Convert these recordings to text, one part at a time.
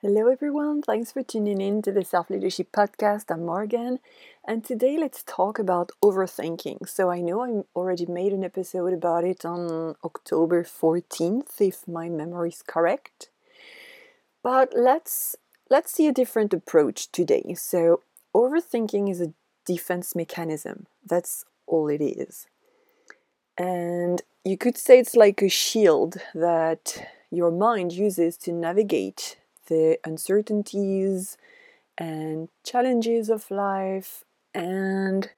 Hello, everyone. Thanks for tuning in to the Self Leadership Podcast. I'm Morgane, and today let's talk about overthinking. So, I know I already made an episode about it on October 14th, if my memory is correct. But let's let's see a different approach today. So, overthinking is a defense mechanism. That's all it is. And you could say it's like a shield that your mind uses to navigate the uncertainties and challenges of life. And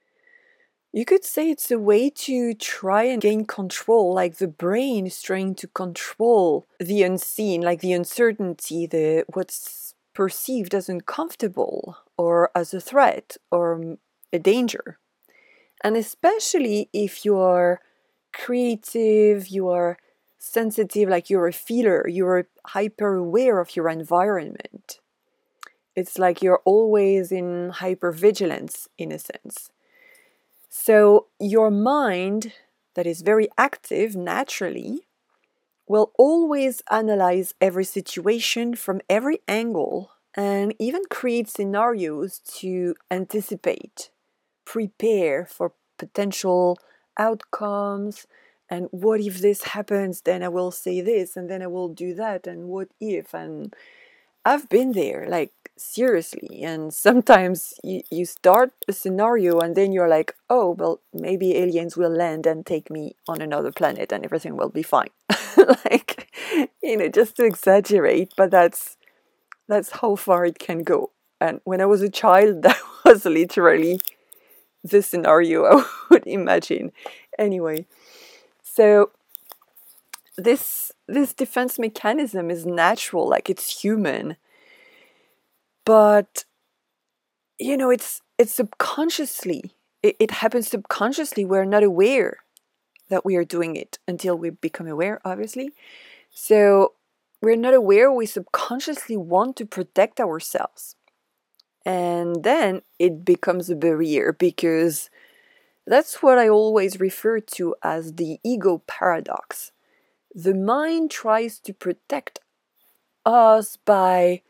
you could say it's a way to try and gain control, like the brain is trying to control the unseen, like the uncertainty, the what's perceived as uncomfortable or as a threat or um, a danger. And especially if you're creative, you are sensitive, like you're a feeler, you're hyper aware of your environment. It's like you're always in hyper vigilance, in a sense. So, your mind, that is very active naturally, will always analyze every situation from every angle and even create scenarios to anticipate, prepare for potential outcomes, and what if this happens? Then i will say this and then i will do that and what if? And i've been there like seriously and sometimes you, you start a scenario and then you're like oh well maybe aliens will land and take me on another planet and everything will be fine. Like you know just to exaggerate but that's that's how far it can go. And when i was a child that was literally the scenario i would imagine. Anyway so this this defense mechanism is natural, like it's human. But you know, it's it's subconsciously. It, it happens subconsciously. We're not aware that we are doing it until we become aware, obviously. So we're not aware we subconsciously want to protect ourselves. And then it becomes a barrier because that's what I always refer to as the ego paradox. The mind tries to protect us by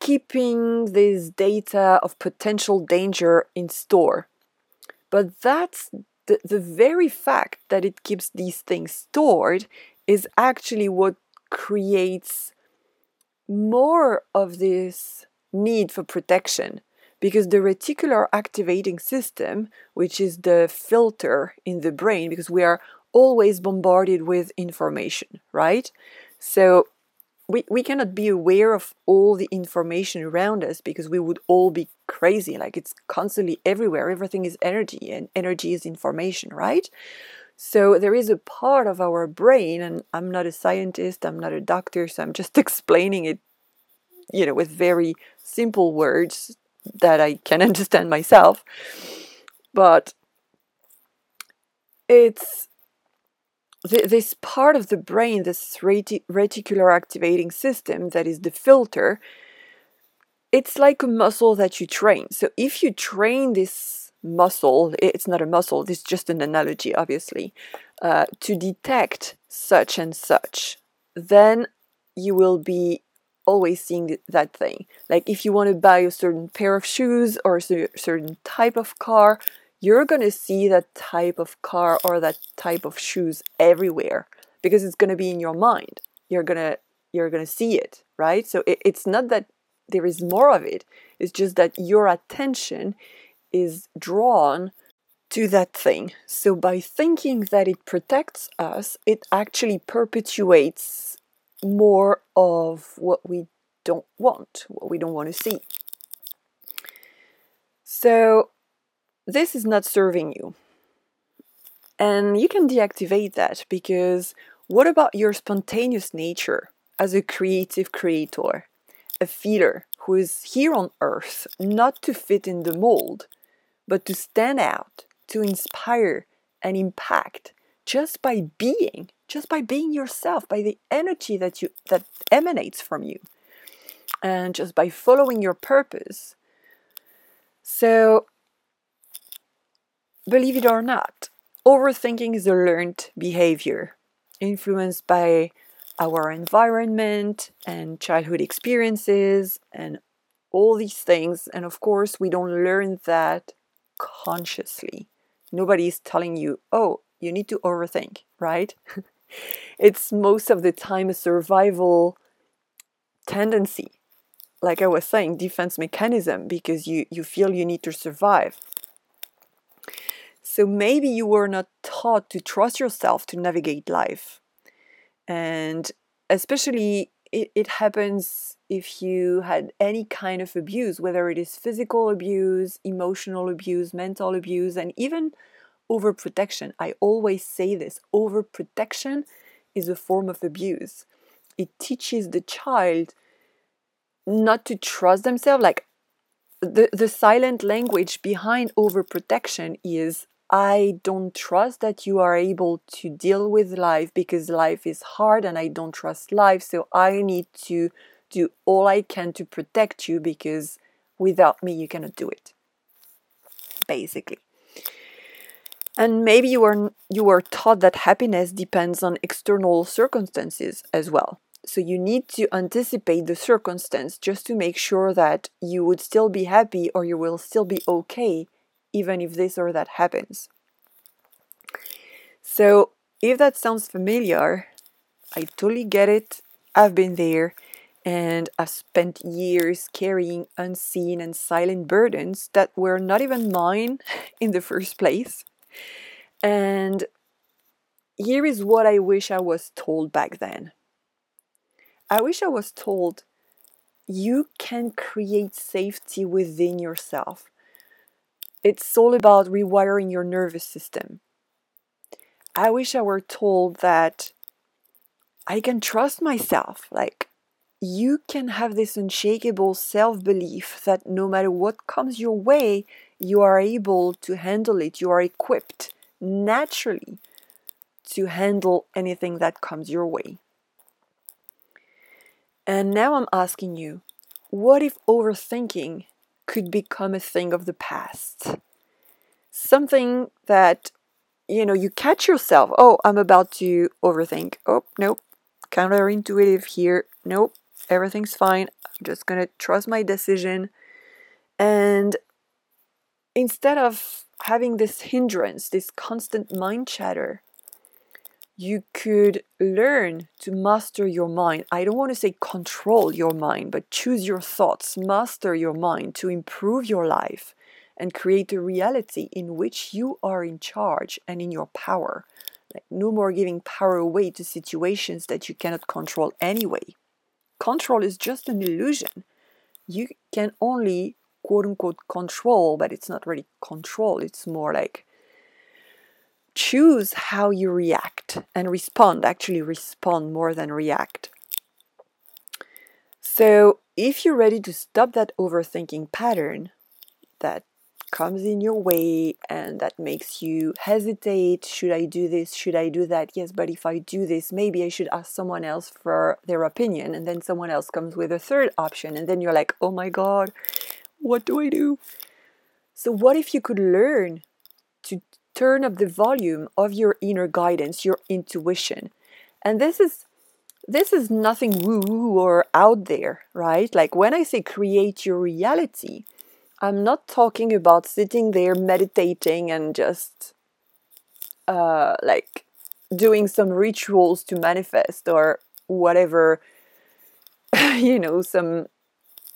keeping this data of potential danger in store. But that's the, the very fact that it keeps these things stored is actually what creates more of this need for protection because the reticular activating system, which is the filter in the brain, because we are always bombarded with information, right? So we, we cannot be aware of all the information around us because we would all be crazy. Like it's constantly everywhere. Everything is energy, and energy is information, right? So there is a part of our brain, and I'm not a scientist, I'm not a doctor, so I'm just explaining it, you know, with very simple words that I can understand myself. But it's th- this part of the brain, this reti- reticular activating system that is the filter, it's like a muscle that you train. So if you train this muscle, it's not a muscle, it's just an analogy, obviously, uh, to detect such and such, then you will be always seeing that thing. Like if you want to buy a certain pair of shoes or a certain type of car, you're going to see that type of car or that type of shoes everywhere because it's going to be in your mind. You're going to you're going to see it, right? So it, it's not that there is more of it. It's just that your attention is drawn to that thing. So by thinking that it protects us, it actually perpetuates more of what we don't want, what we don't want to see. So, this is not serving you. And you can deactivate that because what about your spontaneous nature as a creative creator, a feeder who is here on earth not to fit in the mold, but to stand out, to inspire and impact just by being just by being yourself by the energy that you that emanates from you and just by following your purpose so believe it or not overthinking is a learned behavior influenced by our environment and childhood experiences and all these things. And of course, we don't learn that consciously. Nobody is telling you, oh, you need to overthink, right? it's most of the time a survival tendency. Like I was saying, defense mechanism because you, you feel you need to survive. So maybe you were not taught to trust yourself to navigate life. And especially it, it happens if you had any kind of abuse, whether it is physical abuse, emotional abuse, mental abuse, and even overprotection. I always say this overprotection is a form of abuse. It teaches the child not to trust themselves. Like the, the silent language behind overprotection is I don't trust that you are able to deal with life because life is hard and I don't trust life. So I need to do all I can to protect you because without me you cannot do it. Basically. And maybe you are you are taught that happiness depends on external circumstances as well. So you need to anticipate the circumstance just to make sure that you would still be happy or you will still be okay even if this or that happens. So, if that sounds familiar, I totally get it. I've been there and I've spent years carrying unseen and silent burdens that were not even mine in the first place. And here is what I wish I was told back then. I wish I was told you can create safety within yourself it's all about rewiring your nervous system. I wish I were told that I can trust myself. Like, you can have this unshakable self belief that no matter what comes your way, you are able to handle it. You are equipped naturally to handle anything that comes your way. And now I'm asking you what if overthinking could become a thing of the past. Something that, you know, you catch yourself, oh, I'm about to overthink. Oh, nope, counterintuitive here. Nope, everything's fine. I'm just gonna trust my decision. And instead of having this hindrance, this constant mind chatter, you could learn to master your mind. I don't want to say control your mind, but choose your thoughts, master your mind to improve your life and create a reality in which you are in charge and in your power. Like no more giving power away to situations that you cannot control anyway. Control is just an illusion. You can only quote unquote control, but it's not really control, it's more like choose how you react and respond, actually, respond more than react. So, if you're ready to stop that overthinking pattern that comes in your way and that makes you hesitate should I do this? Should I do that? Yes, but if I do this, maybe I should ask someone else for their opinion. And then someone else comes with a third option. And then you're like, oh my God, what do I do? So, what if you could learn to turn up the volume of your inner guidance, your intuition. And this is this is nothing woo-woo or out there, right? Like when I say create your reality, I'm not talking about sitting there meditating and just uh, like doing some rituals to manifest or whatever, you know, some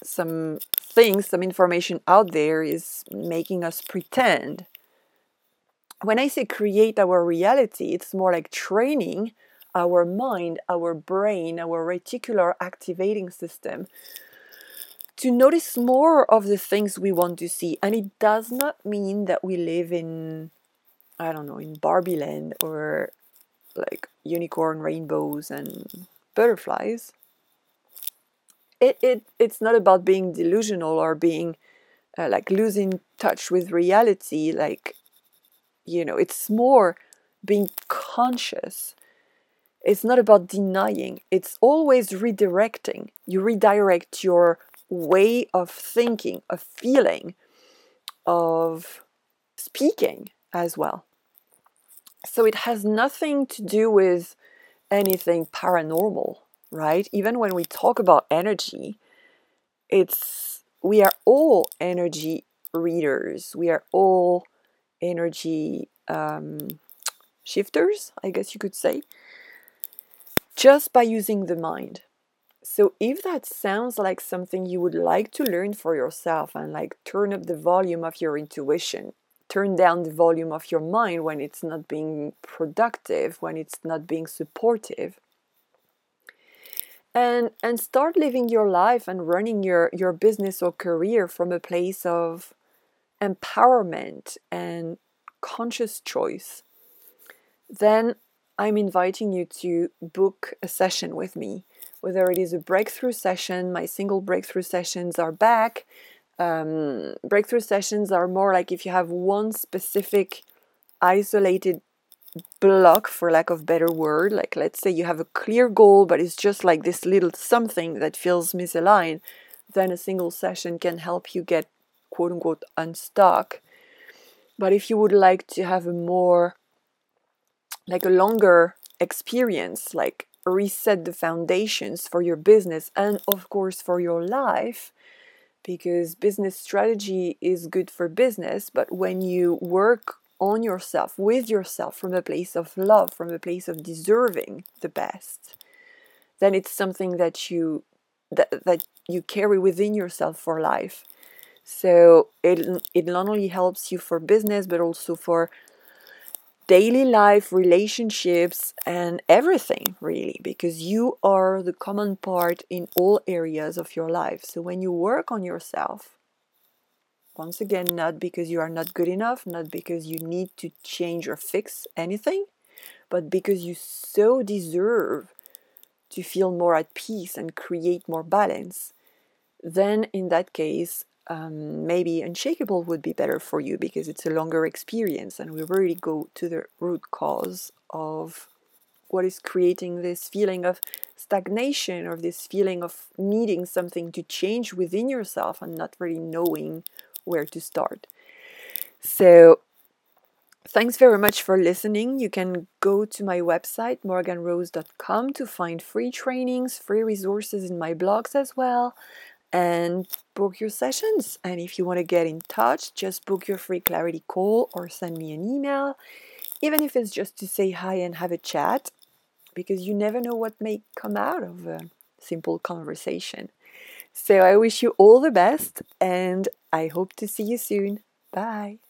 some things, some information out there is making us pretend. When I say create our reality, it's more like training our mind, our brain, our reticular activating system to notice more of the things we want to see. And it does not mean that we live in, I don't know, in Barbie land or like unicorn rainbows and butterflies. It, it, it's not about being delusional or being uh, like losing touch with reality. Like you know it's more being conscious it's not about denying it's always redirecting you redirect your way of thinking of feeling of speaking as well so it has nothing to do with anything paranormal right? Even when we talk about energy, it's we are all energy readers. We are all energy um, shifters, I guess you could say, just by using the mind. So, if that sounds like something you would like to learn for yourself and like turn up the volume of your intuition, turn down the volume of your mind when it's not being productive, when it's not being supportive, and and start living your life and running your your business or career from a place of empowerment and conscious choice then i'm inviting you to book a session with me whether it is a breakthrough session my single breakthrough sessions are back. Um, breakthrough sessions are more like if you have one specific isolated block for lack of better word like let's say you have a clear goal but it's just like this little something that feels misaligned then a single session can help you get quote unquote unstuck. But if you would like to have a more like a longer experience like reset the foundations for your business and of course for your life because business strategy is good for business but when you work on yourself, with yourself, from a place of love, from a place of deserving the best, then it's something that you that, that you carry within yourself for life. So it it not only helps you for business but also for daily life, relationships, and everything really, because you are the common part in all areas of your life. So when you work on yourself, once again, not because you are not good enough, not because you need to change or fix anything, but because you so deserve to feel more at peace and create more balance, then in that case, um, maybe Unshakable would be better for you because it's a longer experience and we really go to the root cause of what is creating this feeling of stagnation or this feeling of needing something to change within yourself and not really knowing where to start. So, thanks very much for listening. You can go to my website, morganerose.com, to find free trainings, free resources in my blogs as well, and book your sessions. And if you want to get in touch, just book your free clarity call or send me an email, even if it's just to say hi and have a chat, because you never know what may come out of a simple conversation. So I wish you all the best and I hope to see you soon. Bye.